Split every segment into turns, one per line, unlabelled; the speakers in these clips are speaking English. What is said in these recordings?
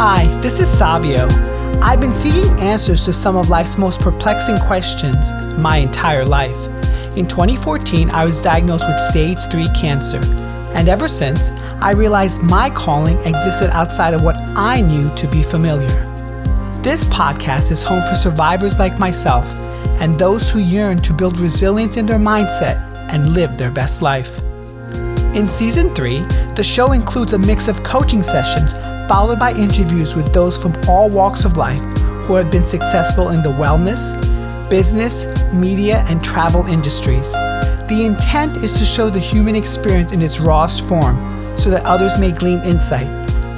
Hi, this is Savio. I've been seeking answers to some of life's most perplexing questions my entire life. In 2014, I was diagnosed with stage 3 cancer, and ever since, I realized my calling existed outside of what I knew to be familiar. This podcast is home for survivors like myself and those who yearn to build resilience in their mindset and live their best life. In season 3, the show includes a mix of coaching sessions followed by interviews with those from all walks of life who have been successful in the wellness, business, media, and travel industries. The intent is to show the human experience in its rawest form so that others may glean insight.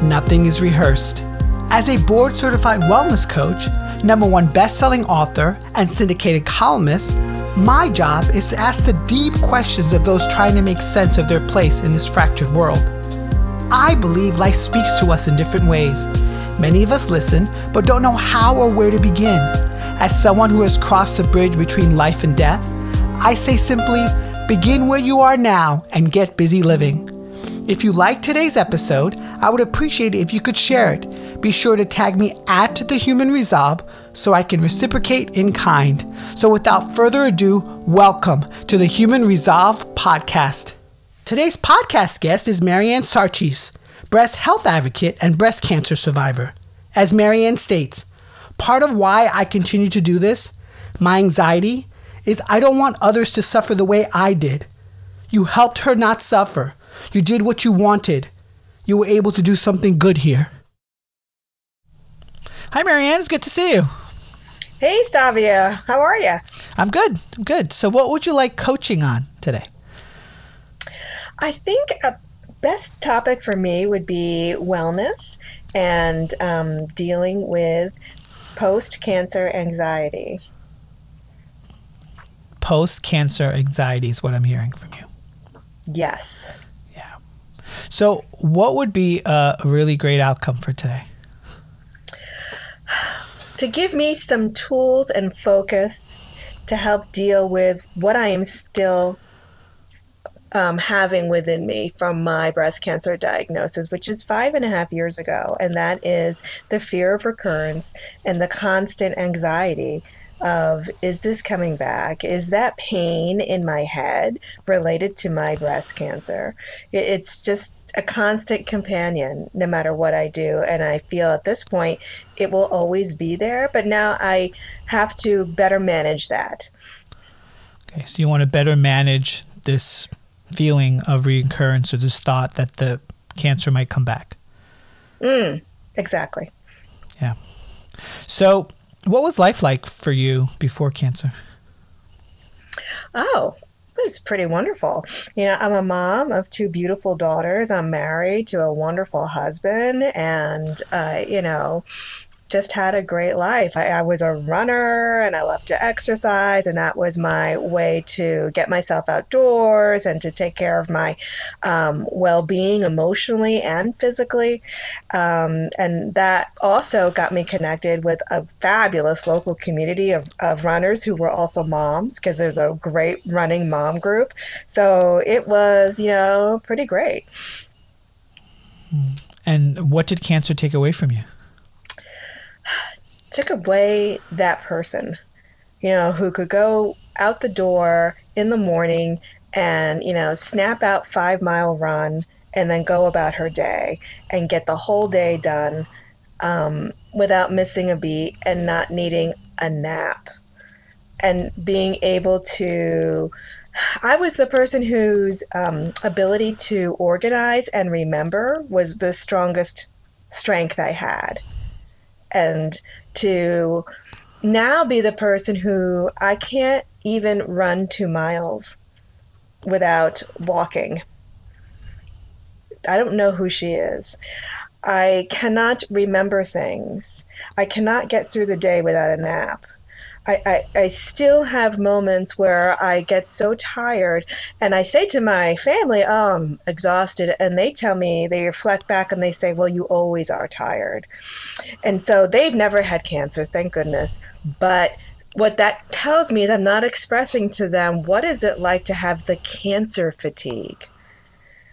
Nothing is rehearsed. As a board certified wellness coach, number one best-selling author, and syndicated columnist, my job is to ask the deep questions of those trying to make sense of their place in this fractured world. I believe life speaks to us in different ways. Many of us listen, but don't know how or where to begin. As someone who has crossed the bridge between life and death, I say simply begin where you are now and get busy living. If you like today's episode, I would appreciate it if you could share it. Be sure to tag me at The Human Resolve so I can reciprocate in kind. So without further ado, welcome to the Human Resolve podcast. Today's podcast guest is Marianne Sarcich, breast health advocate and breast cancer survivor. As Marianne states, part of why I continue to do this, my anxiety, is I don't want others to suffer the way I did. You helped her not suffer. You did what you wanted. You were able to do something good here. Hi, Marianne. It's good to see you.
Hey, Savio. How are you?
I'm good. I'm good. So, what would you like coaching on today?
I think a best topic for me would be wellness and um, dealing with post cancer anxiety.
Post cancer anxiety is what I'm hearing from you.
Yes.
Yeah. So, what would be a really great outcome for today?
To give me some tools and focus to help deal with what I am still um, having within me from my breast cancer diagnosis, which is five and a half years ago. And that is the fear of recurrence and the constant anxiety of is this coming back? Is that pain in my head related to my breast cancer? It's just a constant companion no matter what I do. And I feel at this point it will always be there, but now I have to better manage that.
Okay, so you want to better manage this feeling of recurrence or this thought that the cancer might come back.
Mm, exactly.
Yeah. So, what was life like for you before cancer?
Oh, it was pretty wonderful. You know, I'm a mom of two beautiful daughters. I'm married to a wonderful husband, and uh, you know, just had a great life. I, I, was a runner and I loved to exercise, and that was my way to get myself outdoors and to take care of my um, well being emotionally and physically. Um, and that also got me connected with a fabulous local community of, of runners who were also moms because there's a great running mom group. So it was, you know, pretty great.
And what did cancer take away from you?
Took away that person, you know, who could go out the door in the morning and, you know, snap out five mile run and then go about her day and get the whole day done um, without missing a beat and not needing a nap. And being able to I was the person whose um, ability to organize and remember was the strongest strength I had and to now be the person who I can't even run two miles without walking. I don't know who she is. I cannot remember things. I cannot get through the day without a nap. I, I, I still have moments where I get so tired and I say to my family, oh, I'm exhausted. And they tell me, they reflect back and they say, well, you always are tired. And so they've never had cancer, thank goodness. But what that tells me is I'm not expressing to them what is it like to have the cancer fatigue.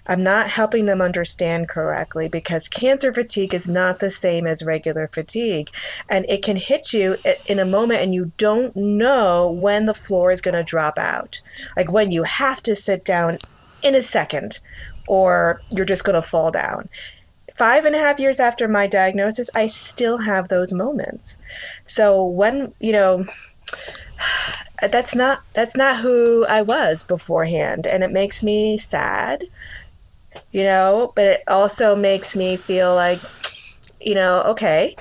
I'm not helping them understand correctly because cancer fatigue is not the same as regular fatigue. And it can hit you in a moment and you don't know when the floor is going to drop out. Like when you have to sit down in a second or you're just going to fall down. Five and a half years after my diagnosis, I still have those moments. So when, you know, that's not that's not who I was beforehand and it makes me sad you know but it also makes me feel like you know okay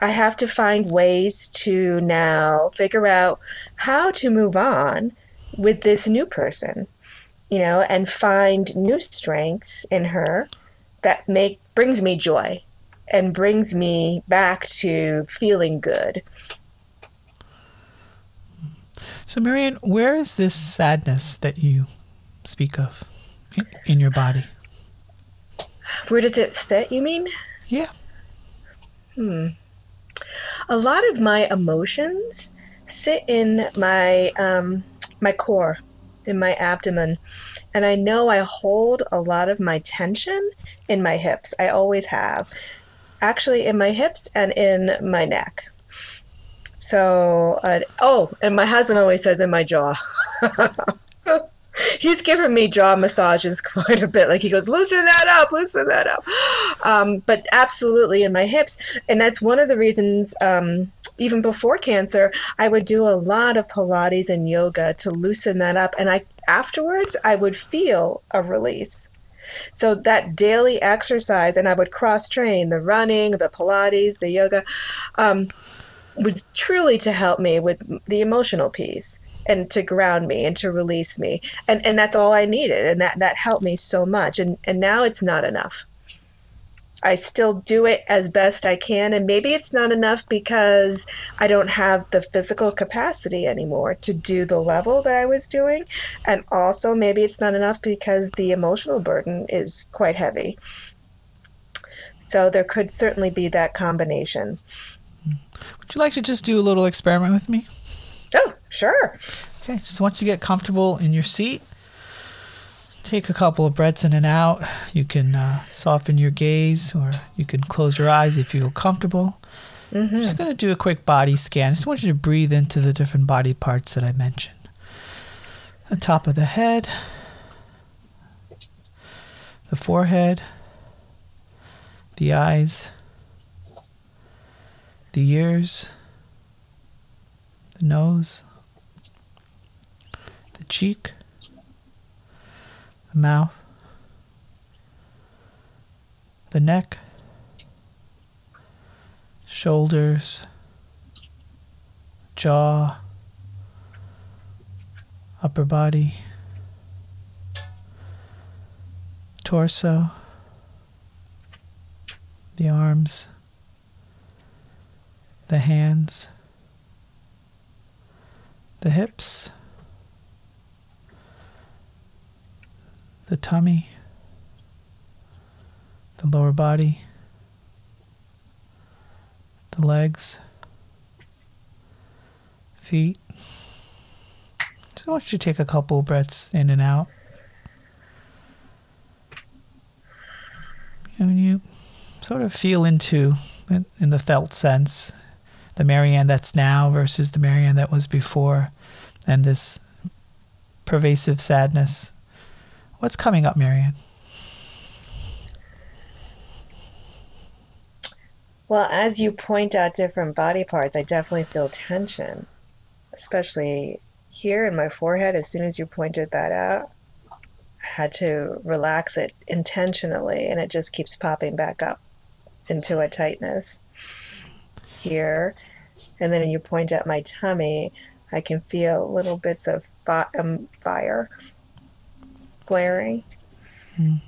I have to find ways to now figure out how to move on with this new person you know and find new strengths in her that make brings me joy and brings me back to feeling good.
So, Marianne, where is this sadness that you speak of in your body?
Where does it sit, you mean?
Yeah.
Hmm. A lot of my emotions sit in my um, my core, in my abdomen, and I know I hold a lot of my tension in my hips. I always have, actually, in my hips and in my neck. So, uh, oh, and my husband always says in my jaw. He's given me jaw massages quite a bit. Like he goes, loosen that up, loosen that up. Um, but absolutely in my hips. And that's one of the reasons, um, even before cancer, I would do a lot of Pilates and yoga to loosen that up. And I afterwards, I would feel a release. So that daily exercise, and I would cross train the running, the Pilates, the yoga. Um, was truly to help me with the emotional piece and to ground me and to release me. And and that's all i needed and that that helped me so much. And and now it's not enough. I still do it as best i can and maybe it's not enough because i don't have the physical capacity anymore to do the level that i was doing. And also maybe it's not enough because the emotional burden is quite heavy. So there could certainly be that combination.
Would you like to just do a little experiment with me?
Oh, sure.
Okay, just want you to get comfortable in your seat. Take a couple of breaths in and out. You can uh, soften your gaze or you can close your eyes if you feel comfortable. Mm-hmm. Just going to do a quick body scan. I just want you to breathe into the different body parts that I mentioned. The top of the head, the forehead, the eyes, the ears, the nose, cheek, the mouth, the neck, shoulders, jaw, upper body, torso, the arms the hands, the hips, the tummy, the lower body, the legs, feet. So I want you to take a couple breaths in and out. And you sort of feel into, in the felt sense, the Marianne that's now versus the Marianne that was before, and this pervasive sadness. What's coming up, Marianne?
Well, as you point out different body parts, I definitely feel tension, especially here in my forehead. As soon as you pointed that out, I had to relax it intentionally, and it just keeps popping back up into a tightness here and then you point at my tummy, I can feel little bits of fi- um, fire glaring. Mm.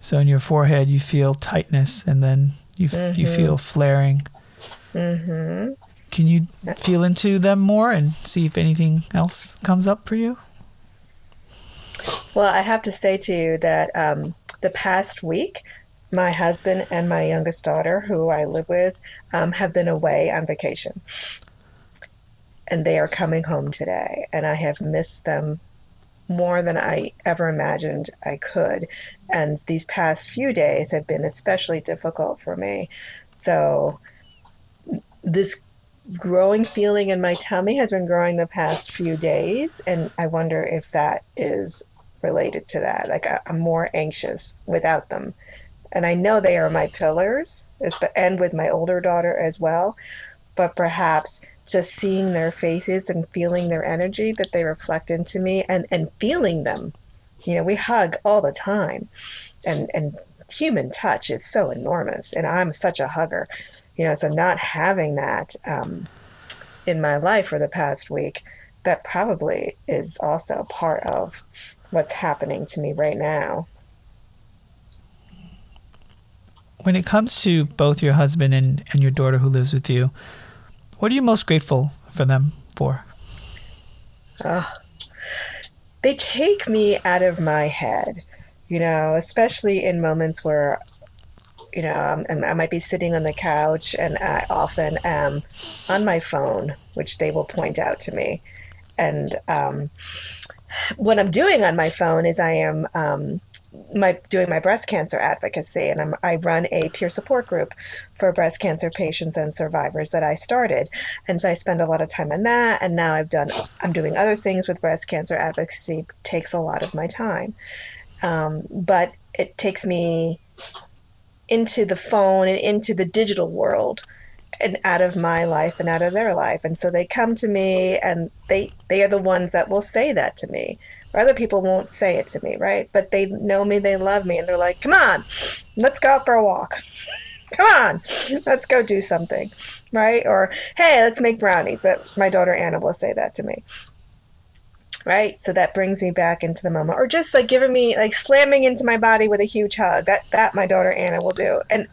So in your forehead, you feel tightness, and then you f- mm-hmm. you feel flaring. Mm-hmm. Can you feel into them more and see if anything else comes up for you?
Well, I have to say to you that um, the past week my husband and my youngest daughter, who I live with, um, have been away on vacation. And they are coming home today. And I have missed them more than I ever imagined I could. And these past few days have been especially difficult for me. So, this growing feeling in my tummy has been growing the past few days. And I wonder if that is related to that. Like, I'm more anxious without them. And I know they are my pillars, and with my older daughter as well. But perhaps just seeing their faces and feeling their energy that they reflect into me and, and feeling them. You know, we hug all the time and, and human touch is so enormous and I'm such a hugger. You know, so not having that um, in my life for the past week, that probably is also part of what's happening to me right now.
When it comes to both your husband and, and your daughter who lives with you, what are you most grateful for them for?
Uh, they take me out of my head, you know, especially in moments where, you know, um, I might be sitting on the couch and I often am on my phone, which they will point out to me. And um, what I'm doing on my phone is I am um, my doing my breast cancer advocacy, and I'm, I run a peer support group for breast cancer patients and survivors that I started, and so I spend a lot of time on that. And now I've done I'm doing other things with breast cancer advocacy. Takes a lot of my time, um, but it takes me into the phone and into the digital world and out of my life and out of their life and so they come to me and they they are the ones that will say that to me other people won't say it to me, right? But they know me, they love me, and they're like, come on, let's go out for a walk. Come on, let's go do something, right? Or, hey, let's make brownies. That my daughter Anna will say that to me. Right? So that brings me back into the moment. Or just like giving me like slamming into my body with a huge hug. That that my daughter Anna will do. And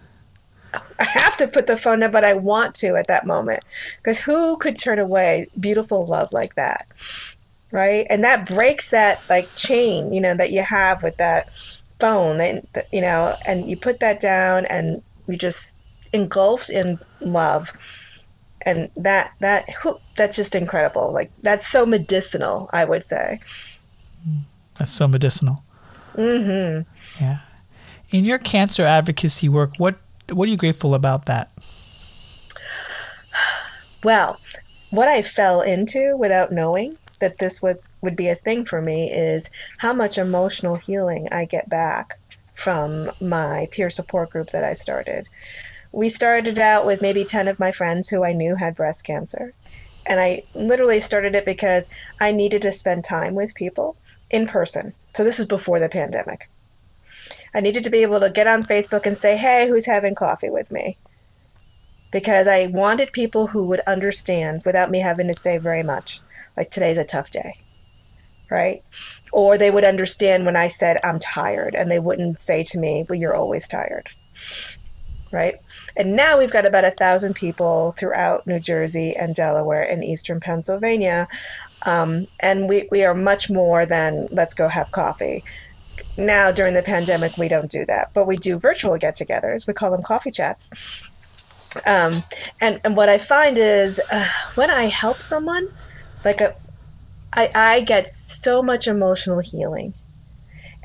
I have to put the phone down, but I want to at that moment. Because who could turn away beautiful love like that? Right? And that breaks that like chain, you know, that you have with that phone, and you know, and you put that down, and you just engulfed in love, and that that that's just incredible. Like that's so medicinal, I would say.
That's so medicinal.
Mm-hmm.
Yeah. In your cancer advocacy work, what what are you grateful about that?
Well, what I fell into without knowing that this was would be a thing for me is how much emotional healing I get back from my peer support group that I started. We started out with maybe 10 of my friends who I knew had breast cancer. And I literally started it because I needed to spend time with people in person. So this was before the pandemic. I needed to be able to get on Facebook and say, hey, who's having coffee with me? Because I wanted people who would understand without me having to say very much like today's a tough day right? Or they would understand when i said i'm tired and they wouldn't say to me well you're always tired right? And now we've got about a thousand people throughout new jersey and delaware and eastern pennsylvania um, and we, we are much more than let's go have coffee. Now during the pandemic we don't do that but we do virtual get-togethers. We call them coffee chats. Um, and, and what i find is uh, when i help someone like a, I, I get so much emotional healing.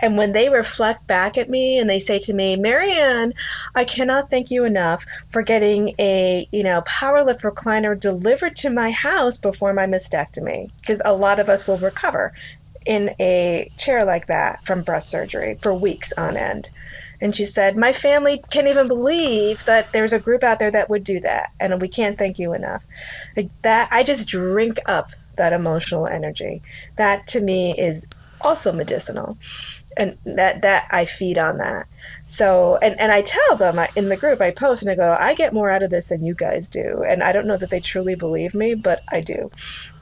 And when they reflect back at me and they say to me, Marianne, I cannot thank you enough for getting a, you know, PowerLift recliner delivered to my house before my mastectomy. Because a lot of us will recover in a chair like that from breast surgery for weeks on end. And she said, My family can't even believe that there's a group out there that would do that. And we can't thank you enough. Like that, I just drink up that emotional energy. That to me is also medicinal. And that that I feed on that. So and and I tell them I, in the group I post and I go I get more out of this than you guys do. And I don't know that they truly believe me, but I do.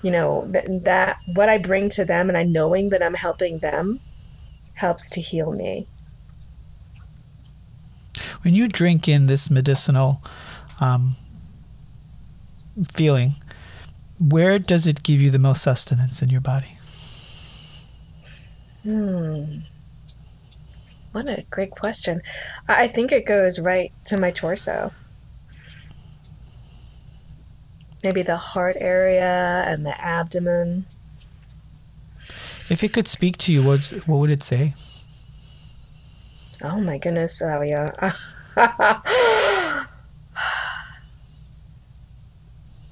You know, that, that what I bring to them and I knowing that I'm helping them helps to heal me.
When you drink in this medicinal um, feeling, where does it give you the most sustenance in your body?
Hmm. What a great question. I think it goes right to my torso. Maybe the heart area and the abdomen.
If it could speak to you, what what would it say?
Oh my goodness, Savio.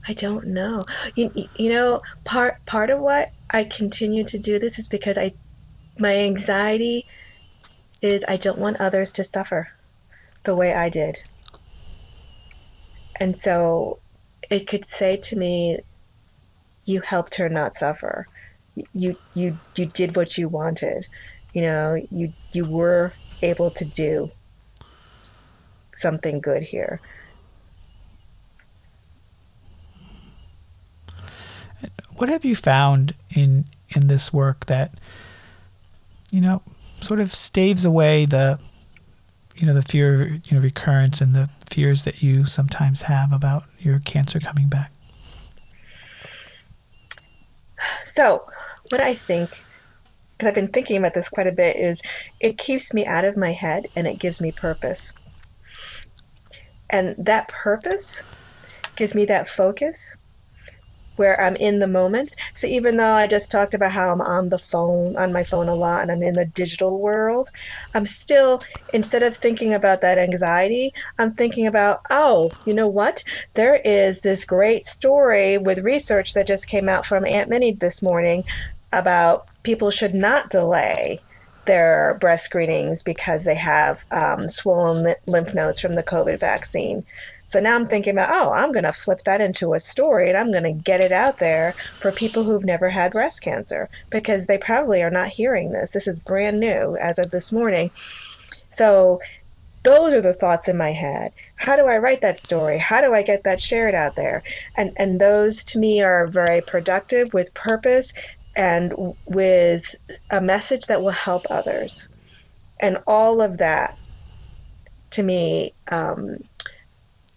I don't know. You, you know, part part of what I continue to do this is because I my anxiety is I don't want others to suffer the way I did. And so it could say to me, you helped her not suffer. You you you did what you wanted. You know, you you were able to do something good here.
What have you found in in this work that you know sort of staves away the you know the fear of you know recurrence and the fears that you sometimes have about your cancer coming back?
So, what I think, because I've been thinking about this quite a bit, is it keeps me out of my head and it gives me purpose. And that purpose gives me that focus where I'm in the moment. So even though I just talked about how I'm on the phone, on my phone a lot, and I'm in the digital world, I'm still, instead of thinking about that anxiety, I'm thinking about, oh, you know what? There is this great story with research that just came out from Aunt Minnie this morning about people should not delay their breast screenings because they have um, swollen lymph nodes from the COVID vaccine. So now I'm thinking about, oh, I'm going to flip that into a story and I'm going to get it out there for people who've never had breast cancer because they probably are not hearing this. This is brand new as of this morning. So those are the thoughts in my head. How do I write that story? How do I get that shared out there? And and those to me are very productive with purpose and with a message that will help others. And all of that to me um,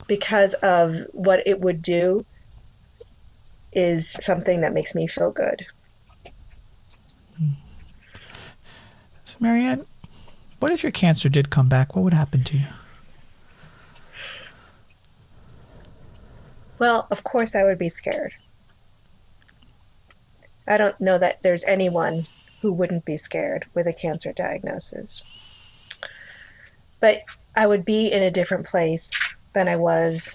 because of what it would do is something that makes me feel good.
So, Marianne, what if your cancer did come back? What would happen to you?
Well, of course, I would be scared. I don't know that there's anyone who wouldn't be scared with a cancer diagnosis. But I would be in a different place than I was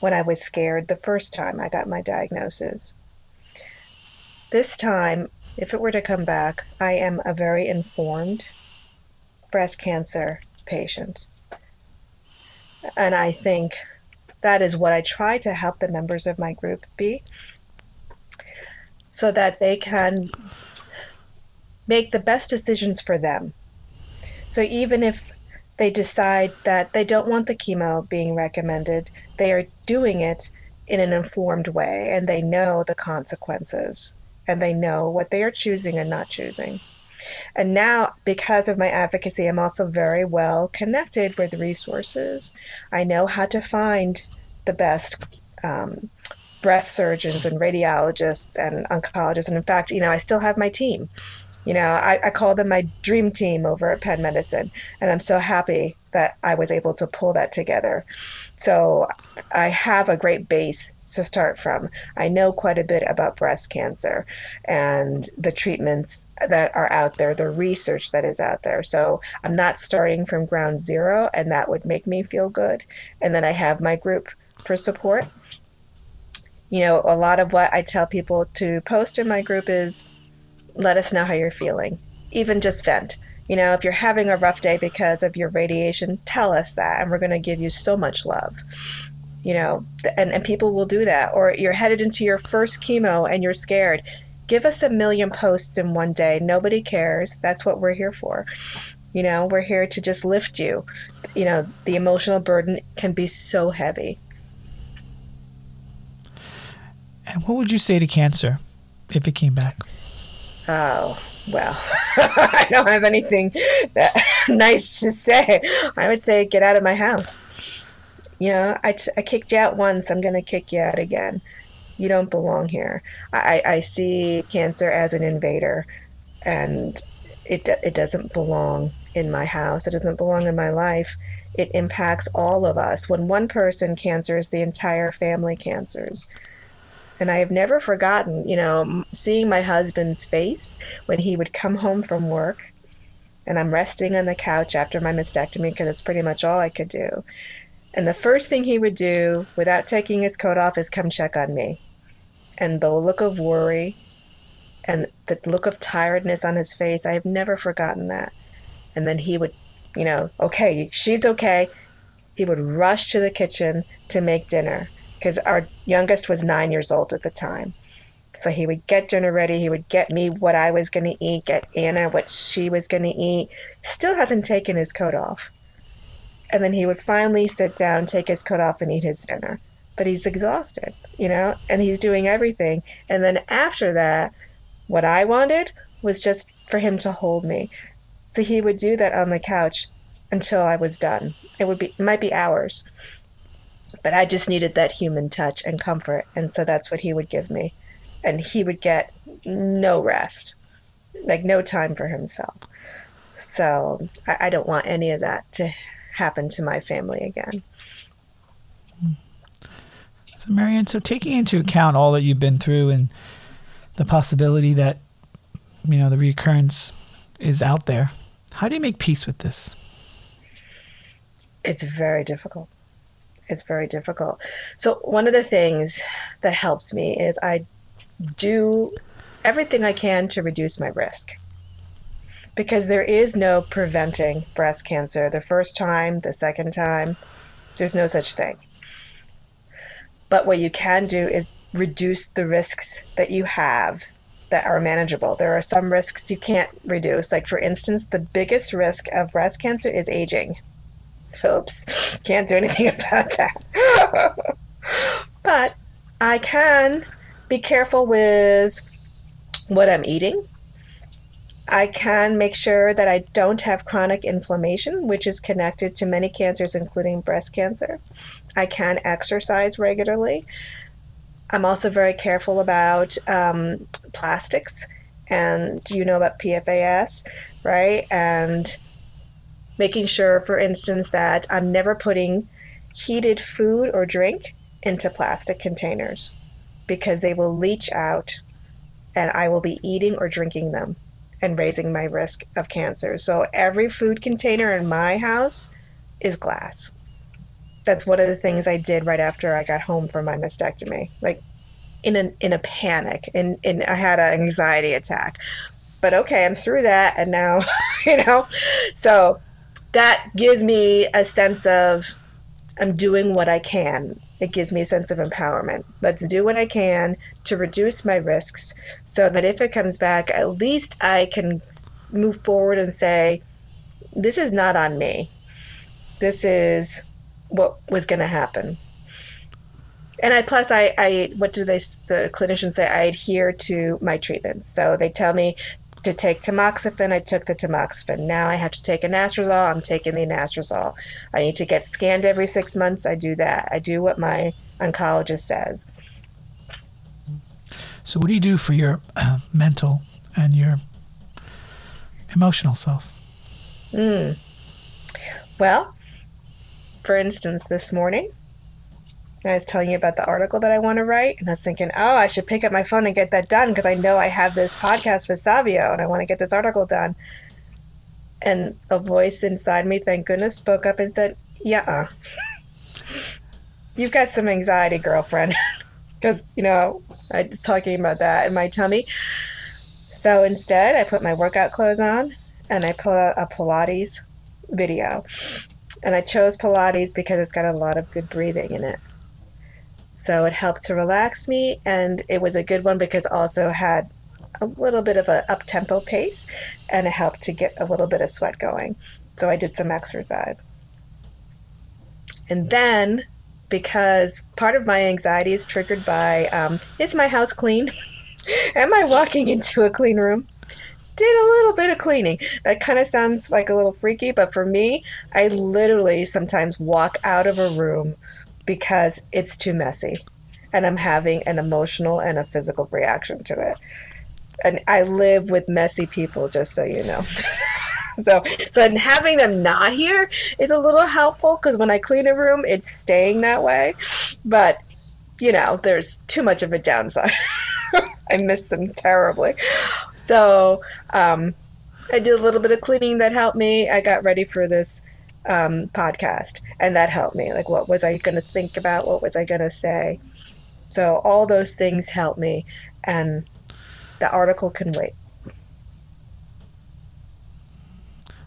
when I was scared the first time I got my diagnosis. This time, if it were to come back, I am a very informed breast cancer patient. And I think that is what I try to help the members of my group be so that they can make the best decisions for them. So even if they decide that they don't want the chemo being recommended. They are doing it in an informed way and they know the consequences and they know what they are choosing and not choosing. And now, because of my advocacy, I'm also very well connected with resources. I know how to find the best um, breast surgeons and radiologists and oncologists. And in fact, you know, I still have my team. You know, I, I call them my dream team over at Penn Medicine, and I'm so happy that I was able to pull that together. So I have a great base to start from. I know quite a bit about breast cancer and the treatments that are out there, the research that is out there. So I'm not starting from ground zero, and that would make me feel good. And then I have my group for support. You know, a lot of what I tell people to post in my group is let us know how you're feeling. Even just vent. You know, if you're having a rough day because of your radiation, tell us that, and we're going to give you so much love. You know, and, and people will do that. Or you're headed into your first chemo and you're scared. Give us a million posts in one day. Nobody cares. That's what we're here for. You know, we're here to just lift you. You know, the emotional burden can be so heavy.
And what would you say to cancer if it came back?
Oh, well, I don't have anything that nice to say. I would say get out of my house. You know, I, I kicked you out once, I'm going to kick you out again. You don't belong here. I, I see cancer as an invader, and it, it doesn't belong in my house. It doesn't belong in my life. It impacts all of us. When one person cancers, the entire family cancers. And I have never forgotten, you know, seeing my husband's face when he would come home from work and I'm resting on the couch after my mastectomy because it's pretty much all I could do. And the first thing he would do without taking his coat off is come check on me. And the look of worry and the look of tiredness on his face, I have never forgotten that. And then he would, you know, okay, she's okay. He would rush to the kitchen to make dinner because our youngest was nine years old at the time. So he would get dinner ready. He would get me what I was going to eat, get Anna what she was going to eat. Still hasn't taken his coat off. And then he would finally sit down, take his coat off, and eat his dinner. But he's exhausted, you know, and he's doing everything. And then after that, what I wanted was just for him to hold me. So he would do that on the couch until I was done. It would be might be hours. But I just needed that human touch and comfort, and so that's what he would give me and he would get no rest, like no time for himself. So I, I don't want any of that to happen to my family again.
So, Marianne, so taking into account all that you've been through and the possibility that, you know, the recurrence is out there, how do you make peace with this?
It's very difficult. It's very difficult. So, one of the things that helps me is I do everything I can to reduce my risk. Because there is no preventing breast cancer the first time, the second time, there's no such thing. But what you can do is reduce the risks that you have that are manageable. There are some risks you can't reduce. Like, for instance, the biggest risk of breast cancer is aging. Oops, can't do anything about that. but I can be careful with what I'm eating. I can make sure that I don't have chronic inflammation, which is connected to many cancers, including breast cancer. I can exercise regularly. I'm also very careful about um, plastics, and you know about PFAS, right? And making sure, for instance, that I'm never putting heated food or drink into plastic containers because they will leach out and I will be eating or drinking them and raising my risk of cancer. So every food container in my house is glass. That's one of the things I did right after I got home from my mastectomy. Like in a in a panic and, and I had an anxiety attack. But okay, I'm through that and now, you know. So that gives me a sense of I'm doing what I can. It gives me a sense of empowerment. Let's do what I can to reduce my risks so that if it comes back, at least I can move forward and say, this is not on me. This is what was going to happen. And I plus I, I what do they the clinicians say I adhere to my treatments. So they tell me to take tamoxifen, I took the tamoxifen. Now I have to take anastrozole, I'm taking the anastrozole. I need to get scanned every six months, I do that. I do what my oncologist says.
So, what do you do for your uh, mental and your emotional self?
Mm. Well, for instance, this morning, I was telling you about the article that I want to write, and I was thinking, oh, I should pick up my phone and get that done because I know I have this podcast with Savio and I want to get this article done. And a voice inside me, thank goodness, spoke up and said, yeah, you've got some anxiety, girlfriend. Because, you know, I was talking about that in my tummy. So instead, I put my workout clothes on and I put out a Pilates video. And I chose Pilates because it's got a lot of good breathing in it. So it helped to relax me, and it was a good one because also had a little bit of a up tempo pace, and it helped to get a little bit of sweat going. So I did some exercise. And then, because part of my anxiety is triggered by um, is my house clean? Am I walking into a clean room? Did a little bit of cleaning. That kind of sounds like a little freaky, but for me, I literally sometimes walk out of a room because it's too messy and I'm having an emotional and a physical reaction to it. And I live with messy people, just so you know. so, so having them not here is a little helpful because when I clean a room, it's staying that way. But you know, there's too much of a downside. I miss them terribly. So um, I did a little bit of cleaning that helped me. I got ready for this um, podcast, and that helped me. Like, what was I going to think about? What was I going to say? So all those things helped me, and the article can wait.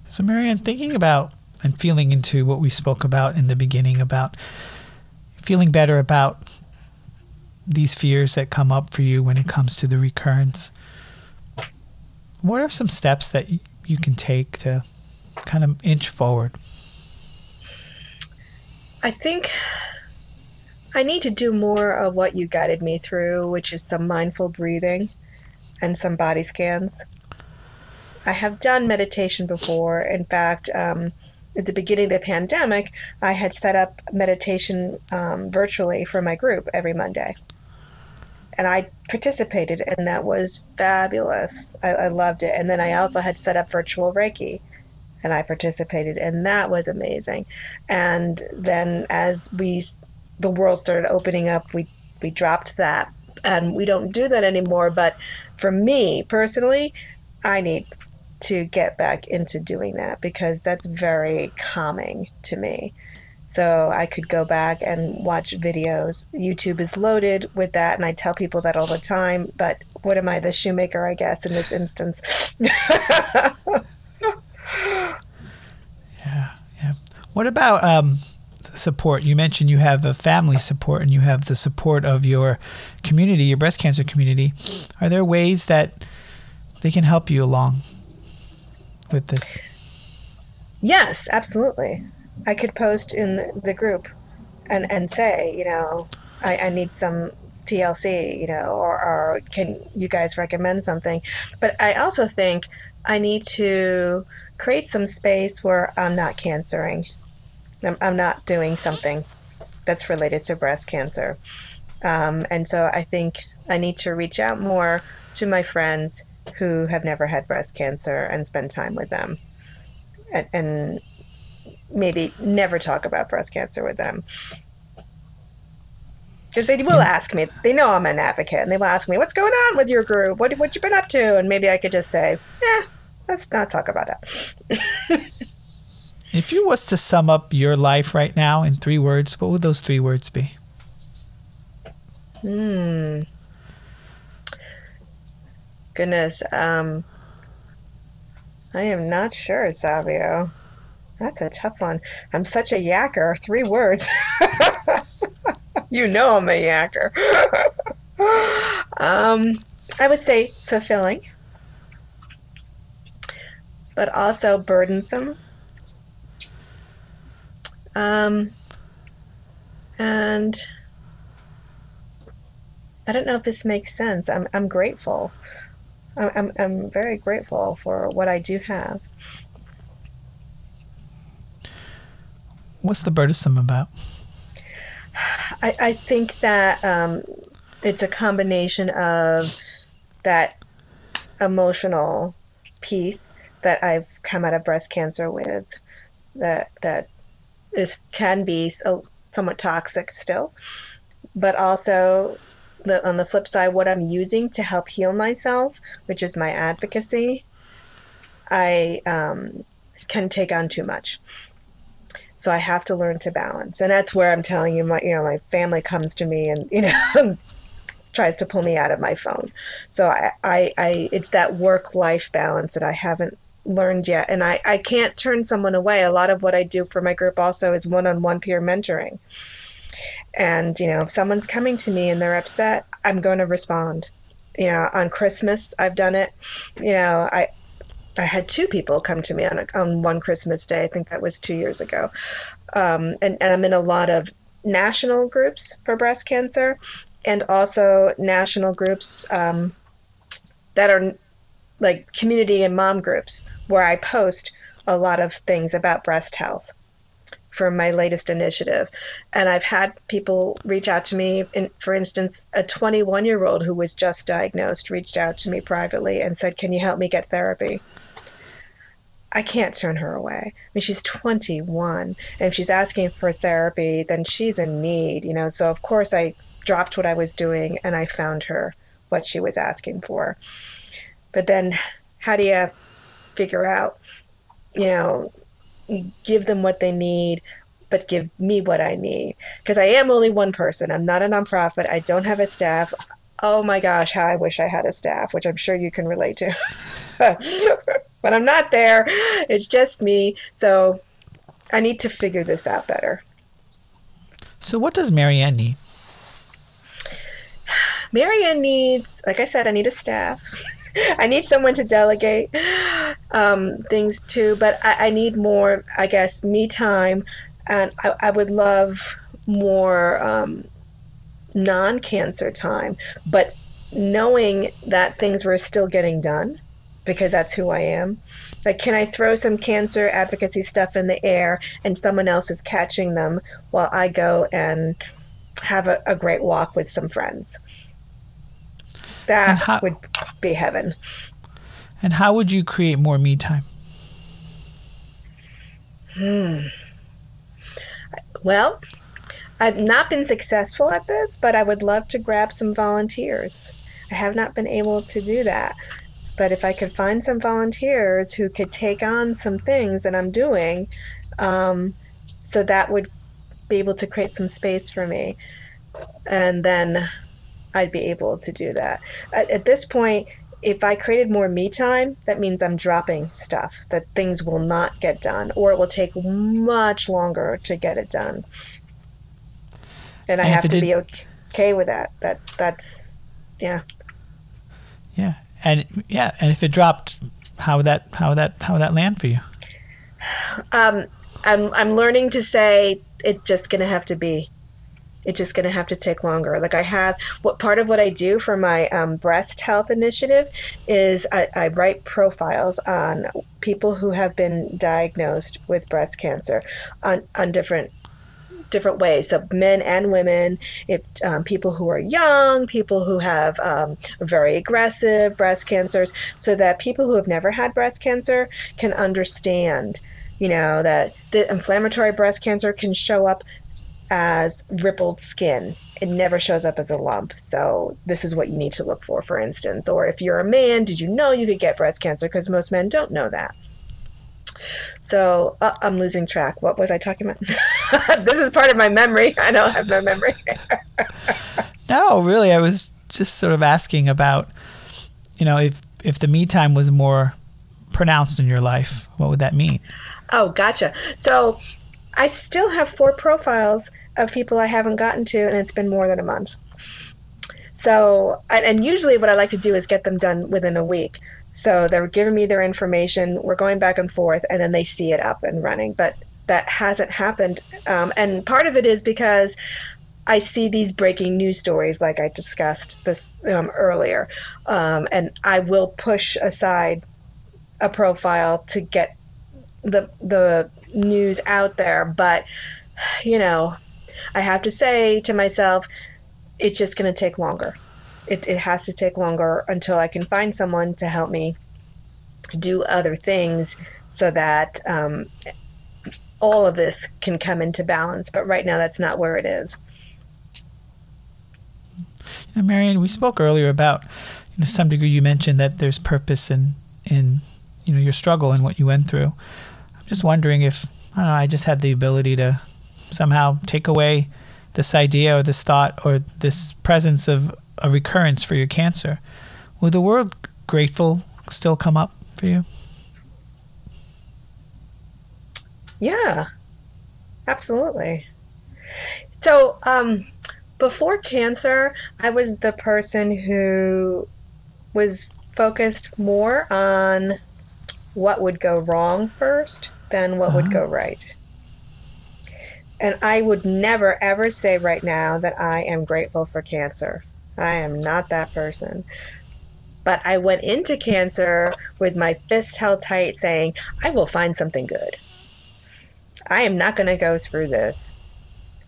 So, Marianne, thinking about and feeling into what we spoke about in the beginning about feeling better about these fears that come up for you when it comes to the recurrence, what are some steps that you can take to kind of inch forward?
I think I need to do more of what you guided me through, which is some mindful breathing and some body scans. I have done meditation before. In fact, um, at the beginning of the pandemic, I had set up meditation um, virtually for my group every Monday. And I participated, and that was fabulous. I, I loved it. And then I also had set up virtual Reiki, and I participated, and that was amazing. And then as we, the world started opening up, we we dropped that, and we don't do that anymore. But for me personally, I need to get back into doing that because that's very calming to me. So I could go back and watch videos. YouTube is loaded with that, and I tell people that all the time. But what am I, the shoemaker, I guess, in this instance?
yeah, yeah. What about um, support? You mentioned you have a family support and you have the support of your community, your breast cancer community. Are there ways that they can help you along with this?
Yes, absolutely. I could post in the group and, and say, you know, I, I need some TLC, you know, or, or can you guys recommend something? But I also think I need to create some space where I'm not cancering. I'm, I'm not doing something that's related to breast cancer. Um, and so I think I need to reach out more to my friends who have never had breast cancer and spend time with them. And, and maybe never talk about breast cancer with them. Because they will ask me they know i'm an advocate and they will ask me what's going on with your group? What, what you been up to? And maybe i could just say yeah let's not talk about it
if you was to sum up your life right now in three words what would those three words be
hmm goodness. Um, I am not sure, Savio. That's a tough one. I'm such a yacker. Three words. you know I'm a yacker. um, I would say fulfilling, but also burdensome. Um, and I don't know if this makes sense. I'm, I'm grateful. I'm, I'm very grateful for what I do have.
What's the burdensome about?
I, I think that um, it's a combination of that emotional piece that I've come out of breast cancer with that that is can be so, somewhat toxic still, but also the on the flip side, what I'm using to help heal myself, which is my advocacy, I um, can take on too much. So I have to learn to balance, and that's where I'm telling you, my you know, my family comes to me and you know tries to pull me out of my phone. So I, I, I it's that work life balance that I haven't learned yet, and I, I can't turn someone away. A lot of what I do for my group also is one on one peer mentoring. And, you know, if someone's coming to me and they're upset, I'm going to respond. You know, on Christmas, I've done it. You know, I, I had two people come to me on, a, on one Christmas day. I think that was two years ago. Um, and, and I'm in a lot of national groups for breast cancer and also national groups um, that are like community and mom groups where I post a lot of things about breast health from my latest initiative. And I've had people reach out to me. For instance, a 21 year old who was just diagnosed reached out to me privately and said, Can you help me get therapy? I can't turn her away. I mean, she's 21, and if she's asking for therapy, then she's in need, you know. So of course I dropped what I was doing and I found her what she was asking for. But then, how do you figure out, you know, give them what they need, but give me what I need? Because I am only one person. I'm not a nonprofit. I don't have a staff. Oh my gosh, how I wish I had a staff, which I'm sure you can relate to. but I'm not there. It's just me. So I need to figure this out better.
So, what does Marianne need?
Marianne needs, like I said, I need a staff. I need someone to delegate um, things to, but I, I, need more, I guess, me time. And I, I would love more um, non cancer time, but knowing that things were still getting done because that's who I am. Like, can I throw some cancer advocacy stuff in the air and someone else is catching them while I go and have a, a great walk with some friends? That how, would be heaven.
And how would you create more me time?
Hmm. Well, I've not been successful at this, but I would love to grab some volunteers. I have not been able to do that. But if I could find some volunteers who could take on some things that I'm doing, um, so that would be able to create some space for me. And then I'd be able to do that. At, at this point, if I created more me time, that means I'm dropping stuff, that things will not get done, or it will take much longer to get it done. And, and I have to did... be okay with that. That that's yeah.
Yeah, and yeah, and if it dropped, how would that how would that how would that land for you?
Um, I'm I'm learning to say it's just going to have to be it's just going to have to take longer. Like I have, what part of what I do for my um, breast health initiative is I, I, write profiles on people who have been diagnosed with breast cancer on, on different different ways so men and women if um, people who are young people who have um, very aggressive breast cancers so that people who have never had breast cancer can understand you know that the inflammatory breast cancer can show up as rippled skin. It never shows up as a lump. So, this is what you need to look for, for instance. Or if you're a man, did you know you could get breast cancer? Because most men don't know that. So, uh, I'm losing track. What was I talking about? this is part of my memory. I don't have no memory.
no, really. I was just sort of asking about, you know, if, if the me time was more pronounced in your life, what would that mean?
Oh, gotcha. So, I still have four profiles of people I haven't gotten to, and it's been more than a month. So, and usually what I like to do is get them done within a week. So they're giving me their information, we're going back and forth, and then they see it up and running. But that hasn't happened. Um, and part of it is because I see these breaking news stories, like I discussed this um, earlier, um, and I will push aside a profile to get the the news out there, but you know, I have to say to myself, it's just going to take longer. It, it has to take longer until I can find someone to help me do other things so that um, all of this can come into balance. But right now, that's not where it is.
Now, Marianne, we spoke earlier about, you know, some degree you mentioned that there's purpose in in you know your struggle and what you went through just wondering if I, know, I just had the ability to somehow take away this idea or this thought or this presence of a recurrence for your cancer. Would the word grateful still come up for you?
Yeah, absolutely. So, um, before cancer, I was the person who was focused more on what would go wrong first than what uh-huh. would go uh-huh. right. And I would never, ever say right now that I am grateful for cancer. I am not that person. But I went into cancer with my fist held tight, saying, I will find something good. I am not going to go through this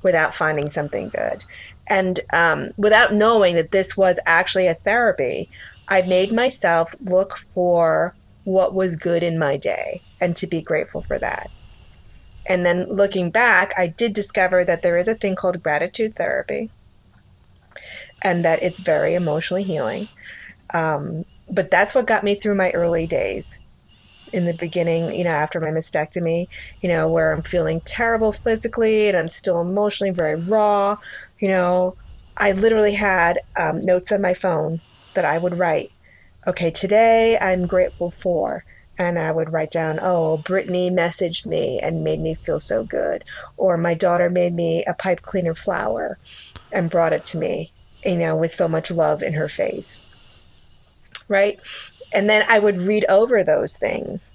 without finding something good. And um, without knowing that this was actually a therapy, I made myself look for what was good in my day and to be grateful for that. And then looking back, I did discover that there is a thing called gratitude therapy. and that it's very emotionally healing. Um, but that's what got me through my early days in the beginning, you know, after my mastectomy, you know, where I'm feeling terrible physically and I'm still emotionally very raw. You know, I literally had um, notes on my phone that I would write. Okay, today I'm grateful for. And I would write down, oh, Brittany messaged me and made me feel so good. Or my daughter made me a pipe cleaner flower and brought it to me, you know, with so much love in her face. Right? and then I would read over those things.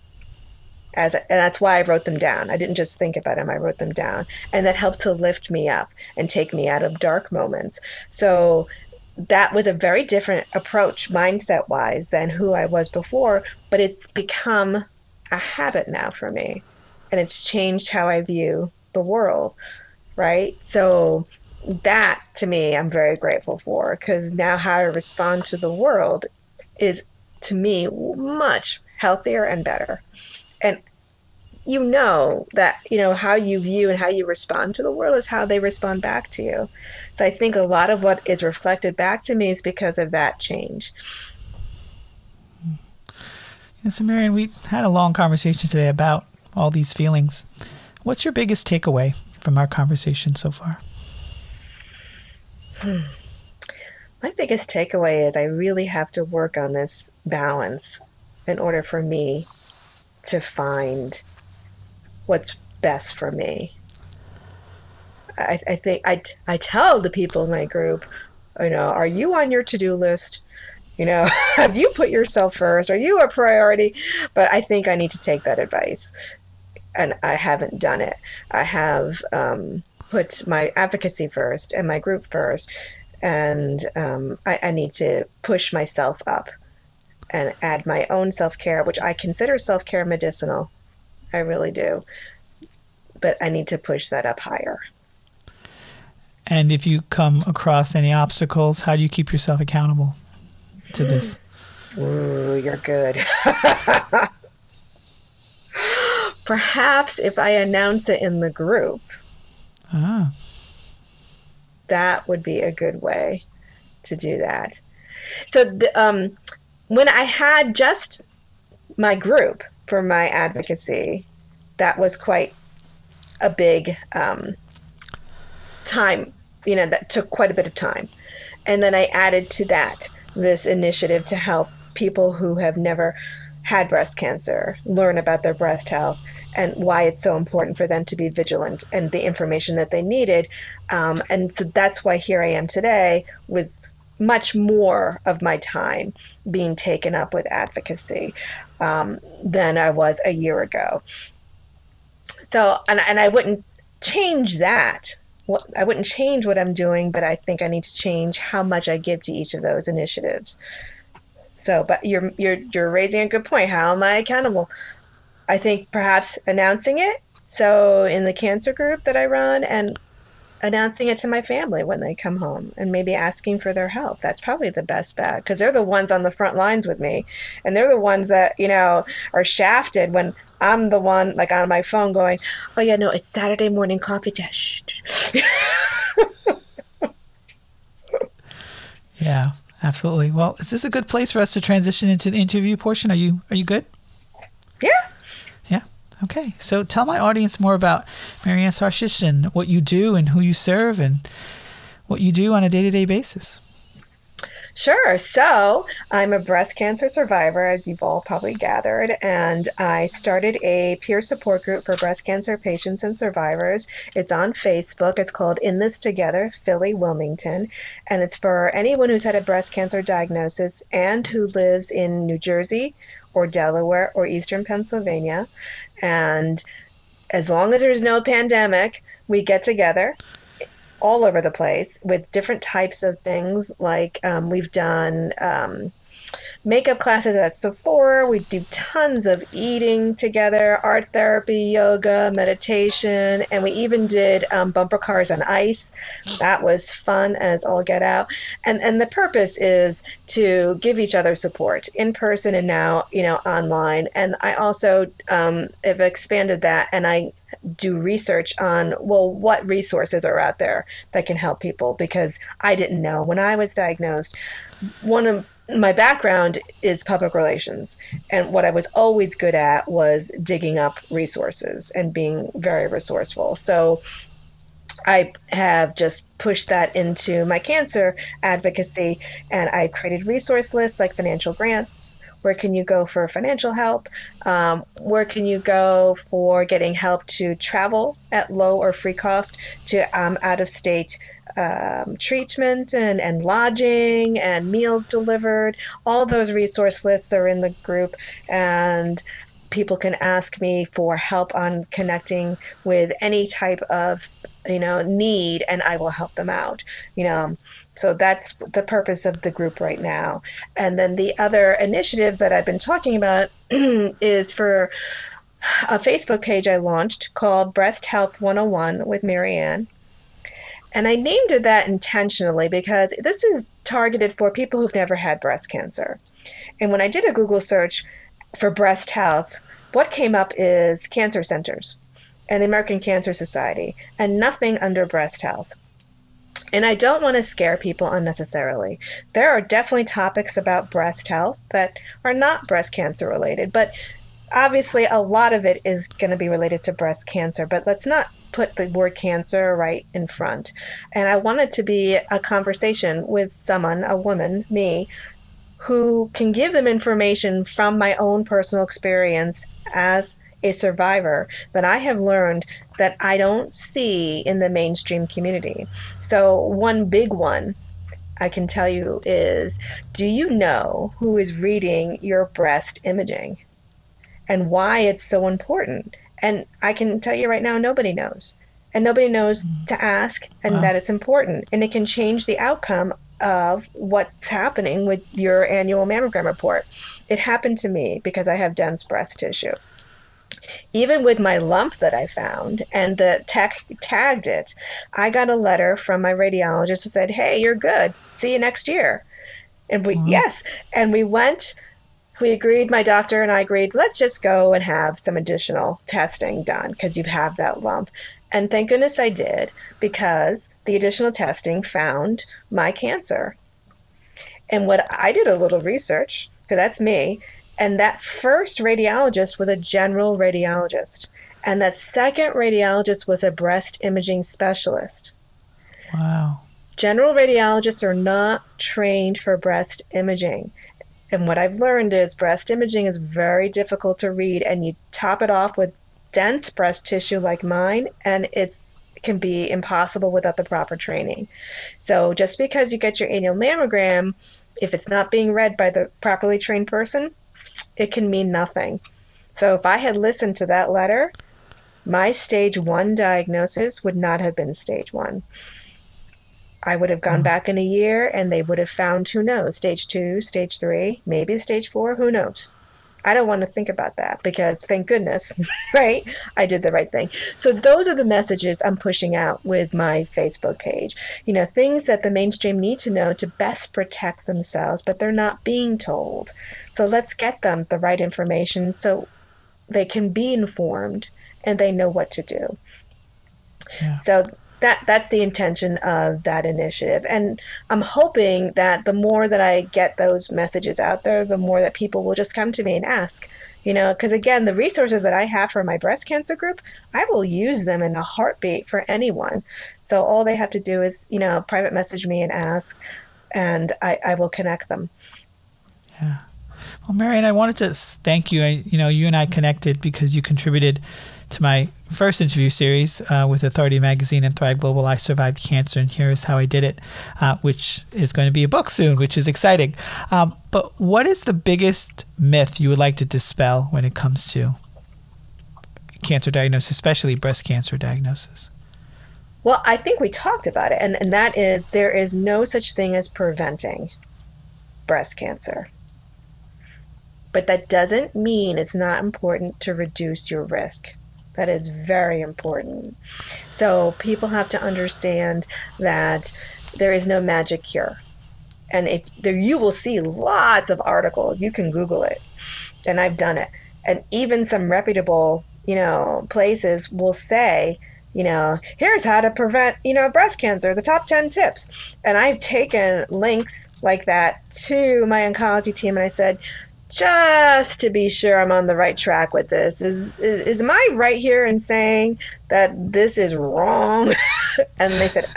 As, and that's why I wrote them down. I didn't just think about them, I wrote them down. And that helped to lift me up and take me out of dark moments. So that was a very different approach, mindset wise, than who I was before, but it's become a habit now for me. And it's changed how I view the world, right? So that to me, I'm very grateful for because now how I respond to the world is to me much healthier and better. And you know that you know how you view and how you respond to the world is how they respond back to you. So I think a lot of what is reflected back to me is because of that change.
Yeah, so Marianne, we had a long conversation today about all these feelings. What's your biggest takeaway from our conversation so far?
Hmm my biggest takeaway is I really have to work on this balance in order for me to find what's best for me. I, I think I, I tell the people in my group, you know, are you on your to do list? You know, have you put yourself first? Are you a priority? But I think I need to take that advice. And I haven't done it. I have um, put my advocacy first and my group first and um, I, I need to push myself up and add my own self care, which I consider self care medicinal. I really do. But I need to push that up higher.
And if you come across any obstacles, how do you keep yourself accountable to this?
Ooh, you're good. Perhaps if I announce it in the group. Ah that would be a good way to do that. So the, um, when I had just my group for my advocacy, that was quite a big um, time. You know, that took quite a bit of time. And then I added to that this initiative to help people who have never had breast cancer learn about their breast health and why it's so important for them to be vigilant and the information that they needed. Um, and so that's why here I am today with much more of my time being taken up with advocacy um, than I was a year ago. So, and, and I wouldn't change that. I wouldn't change what I'm doing, but I think I need to change how much I give to each of those initiatives. So, but you're you're you're raising a good point. How am I accountable? I think perhaps announcing it. So in the cancer group that I run and announcing it to my family when they come home and maybe asking for their help. That's probably the best bet because they're the ones on the front lines with me. And they're the ones that, you know, are shafted when I'm the one like on my phone going, oh, yeah, no, it's Saturday morning coffee test.
yeah, absolutely. Well, is this a good place for us to transition into the interview portion? Are you are you good?
Yeah.
Okay. So tell my audience more about Marianne Sarcich and what you do and who you serve and what you do on a day to day basis.
Sure. So I'm a breast cancer survivor, as you've all probably gathered, and I started a peer support group for breast cancer patients and survivors. It's on Facebook. It's called In This Together, Philly Wilmington, and it's for anyone who's had a breast cancer diagnosis and who lives in New Jersey or Delaware or Eastern Pennsylvania. And as long as there's no pandemic, we get together all over the place with different types of things. Like um, we've done um, makeup classes at Sephora. We do tons of eating together, art therapy, yoga, meditation, and we even did um, bumper cars on ice. That was fun as all get out. And and the purpose is to give each other support in person and now you know online. And I also um, have expanded that, and I do research on, well, what resources are out there that can help people because I didn't know. When I was diagnosed, one of my background is public relations. And what I was always good at was digging up resources and being very resourceful. So I have just pushed that into my cancer advocacy and I created resource lists like financial grants. Where can you go for financial help? Um, where can you go for getting help to travel at low or free cost to um, out of state um, treatment and, and lodging and meals delivered. All those resource lists are in the group, and people can ask me for help on connecting with any type of you know need and i will help them out you know. So that's the purpose of the group right now. And then the other initiative that i've been talking about is for a facebook page i launched called breast health 101 with marianne and I named it that intentionally because this is targeted for people who've never had breast cancer. And when I did a Google search for breast health, what came up is cancer centers and the American Cancer Society, and nothing under breast health. And I don't want to scare people unnecessarily. There are definitely topics about breast health that are not breast cancer related, but obviously a lot of it is going to be related to breast cancer, but let's not put the word cancer right in front. And I want it to be a conversation with someone, a woman, me, who can give them information from my own personal experience as a survivor that I have learned that I don't see in the mainstream community. So, one big one I can tell you is do you know who is reading your breast imaging? And why it's so important. And I can tell you right now, nobody knows. And nobody knows mm. to ask and wow. that it's important. And it can change the outcome of what's happening with your annual mammogram report. It happened to me because I have dense breast tissue. Even with my lump that I found and the tech tagged it, I got a letter from my radiologist that said, Hey, you're good. See you next year. And we, mm-hmm. yes. And we went we agreed, my doctor and I agreed, let's just go and have some additional testing done because you have that lump. And thank goodness I did because the additional testing found my cancer. And what I did a little research, because that's me, and that first radiologist was a general radiologist. And that second radiologist was a breast imaging specialist.
Wow.
General radiologists are not trained for breast imaging. And what I've learned is breast imaging is very difficult to read, and you top it off with dense breast tissue like mine, and it's can be impossible without the proper training. So just because you get your annual mammogram, if it's not being read by the properly trained person, it can mean nothing. So if I had listened to that letter, my stage one diagnosis would not have been stage one. I would have gone mm. back in a year and they would have found who knows, stage two, stage three, maybe stage four, who knows. I don't want to think about that because thank goodness, right? I did the right thing. So those are the messages I'm pushing out with my Facebook page. You know, things that the mainstream need to know to best protect themselves, but they're not being told. So let's get them the right information so they can be informed and they know what to do. Yeah. So that that's the intention of that initiative. And i'm hoping that the more that i get those messages out there the more that people will just come to me and ask you know because again the resources that i have for my breast cancer group i will use them in a heartbeat for anyone. So all they have to do is you know private message me and ask and i, I will connect them.
Yeah. Well marianne i wanted to thank you. I, you know you and i connected because you contributed to my first interview series uh, with Authority Magazine and Thrive Global. I survived cancer, and here's how I did it, uh, which is going to be a book soon, which is exciting. Um, but what is the biggest myth you would like to dispel when it comes to cancer diagnosis, especially breast cancer diagnosis?
Well, I think we talked about it, and, and that is there is no such thing as preventing breast cancer. But that doesn't mean it's not important to reduce your risk. That is very important. So people have to understand that there is no magic cure. And if there you will see lots of articles, you can Google it. And I've done it. And even some reputable you know, places will say, you know, here's how to prevent, you know, breast cancer, the top 10 tips. And I've taken links like that to my oncology team and I said, just to be sure I'm on the right track with this, is, is, is am I right here in saying that this is wrong? and they said,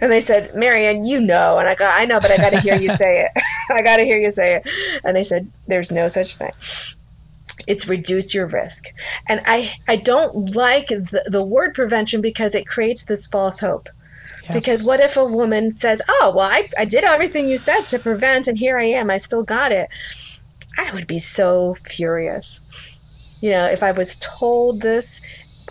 and they said, Marianne, you know. And I go, I know, but I got to hear you say it. I got to hear you say it. And they said, there's no such thing it's reduce your risk. And I, I don't like the, the word prevention because it creates this false hope. Yeah. Because what if a woman says, Oh, well, I, I did everything you said to prevent, and here I am, I still got it? I would be so furious. You know, if I was told this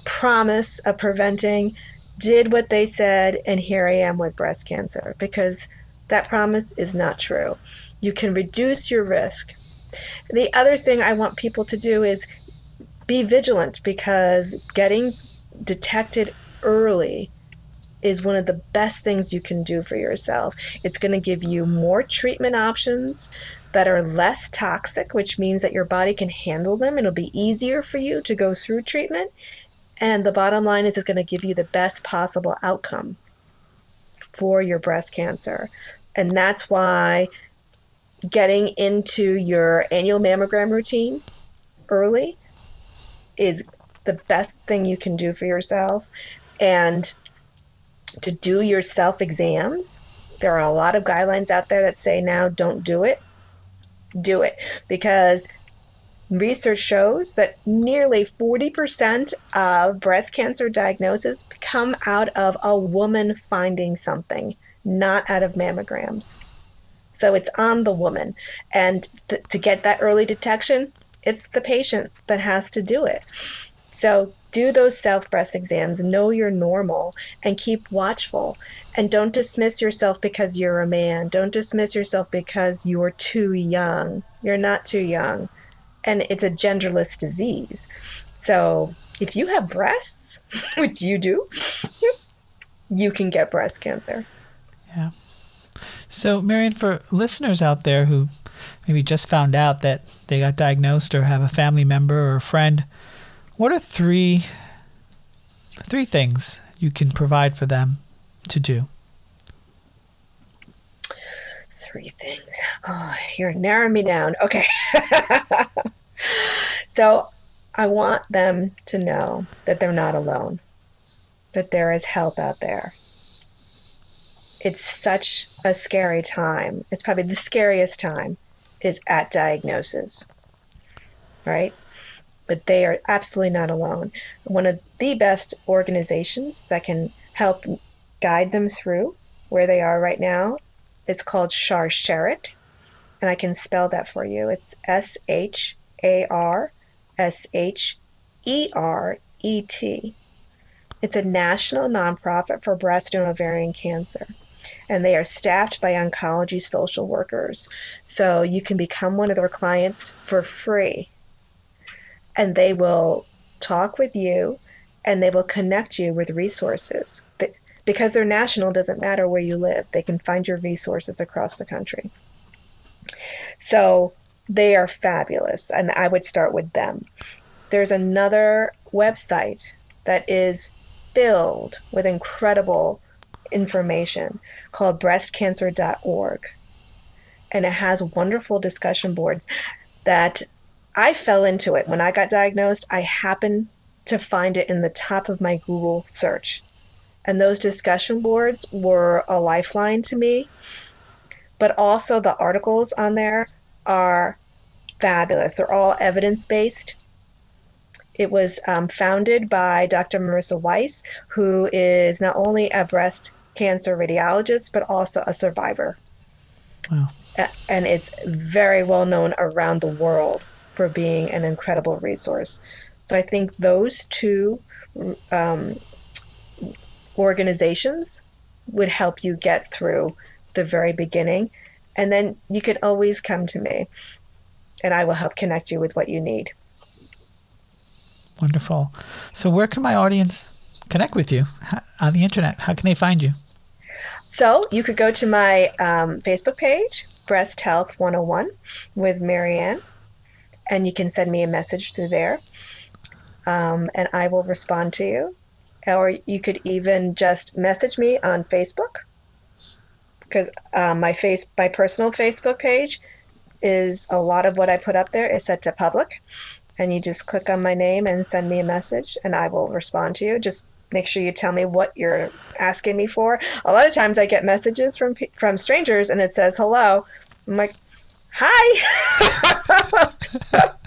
promise of preventing, did what they said, and here I am with breast cancer, because that promise is not true. You can reduce your risk the other thing I want people to do is be vigilant because getting detected early is one of the best things you can do for yourself. It's going to give you more treatment options that are less toxic, which means that your body can handle them. It'll be easier for you to go through treatment. And the bottom line is it's going to give you the best possible outcome for your breast cancer. And that's why getting into your annual mammogram routine early is the best thing you can do for yourself. And to do your self exams, there are a lot of guidelines out there that say now don't do it. Do it because research shows that nearly 40% of breast cancer diagnoses come out of a woman finding something, not out of mammograms. So it's on the woman. And th- to get that early detection, it's the patient that has to do it. So do those self breast exams, know you're normal, and keep watchful. And don't dismiss yourself because you're a man. Don't dismiss yourself because you're too young. You're not too young. And it's a genderless disease. So if you have breasts, which you do, you can get breast cancer.
Yeah. So, Marianne, for listeners out there who maybe just found out that they got diagnosed or have a family member or a friend, what are three three things you can provide for them to do?
Three things. Oh, you're narrowing me down. Okay. so, I want them to know that they're not alone, that there is help out there it's such a scary time. It's probably the scariest time is at diagnosis, right? But they are absolutely not alone. One of the best organizations that can help guide them through where they are right now It's called Shar Sharsheret, and I can spell that for you. It's S H A R S H E R E T. It's a national nonprofit for breast and ovarian cancer and they are staffed by oncology social workers. So you can become one of their clients for free. And they will talk with you and they will connect you with resources. Because they're national, doesn't matter where you live, they can find your resources across the country. So they are fabulous, and I would start with them. There's another website that is filled with incredible information called breastcancer.org. And it has wonderful discussion boards that I fell into it. When I got diagnosed, I happened to find it in the top of my Google search. And those discussion boards were a lifeline to me. But also, the articles on there are fabulous. They're all evidence based. It was um, founded by Dr. Marisa Weiss, who is not only a breast cancer radiologist, but also a survivor. Wow. And it's very well known around the world for being an incredible resource. So I think those two um, organizations would help you get through the very beginning. And then you can always come to me and I will help connect you with what you need.
Wonderful. So, where can my audience connect with you on the internet? How can they find you?
So you could go to my um, Facebook page, Breast Health 101 with Marianne, and you can send me a message through there. um, and I will respond to you. Or you could even just message me on Facebook because um, my face, my personal Facebook page, is a lot of what I put up there is set to public, and you just click on my name and send me a message, and I will respond to you. Just make sure you tell me what you're asking me for. A lot of times I get messages from from strangers, and it says hello. I'm like, hi.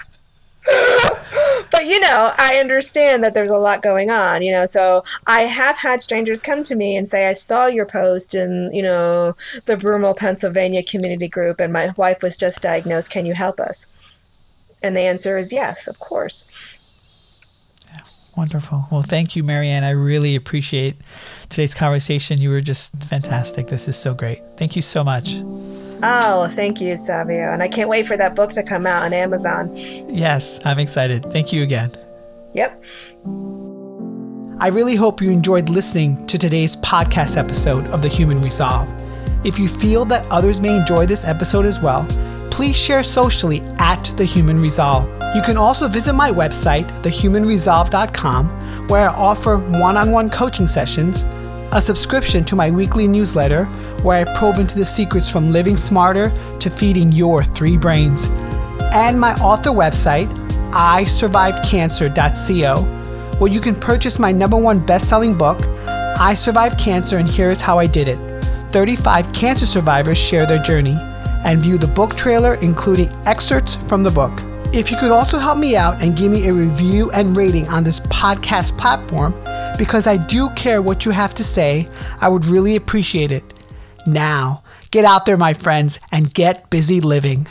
but you know, I understand that there's a lot going on, you know. So I have had strangers come to me and say, I saw your post in, you know, the Broomall, Pennsylvania community group, and my wife was just diagnosed. Can you help us? And the answer is yes, of course.
Wonderful. Well, thank you, Marianne. I really appreciate today's conversation. You were just fantastic. This is so great. Thank you so much.
Oh, thank you, Savio. And I can't wait for that book to come out on Amazon.
Yes, I'm excited. Thank you again.
Yep.
I really hope you enjoyed listening to today's podcast episode of The Human Resolve. If you feel that others may enjoy this episode as well, please share socially at The Human Resolve. You can also visit my website, thehumanresolve.com, where I offer one on one coaching sessions, a subscription to my weekly newsletter, where I probe into the secrets from living smarter to feeding your three brains, and my author website, isurvivedcancer.co, where you can purchase my number one best selling book, I Survived Cancer and Here's How I Did It. 35 cancer survivors share their journey, and view the book trailer, including excerpts from the book. If you could also help me out and give me a review and rating on this podcast platform, because I do care what you have to say, I would really appreciate it. Now, get out there, my friends, and get busy living.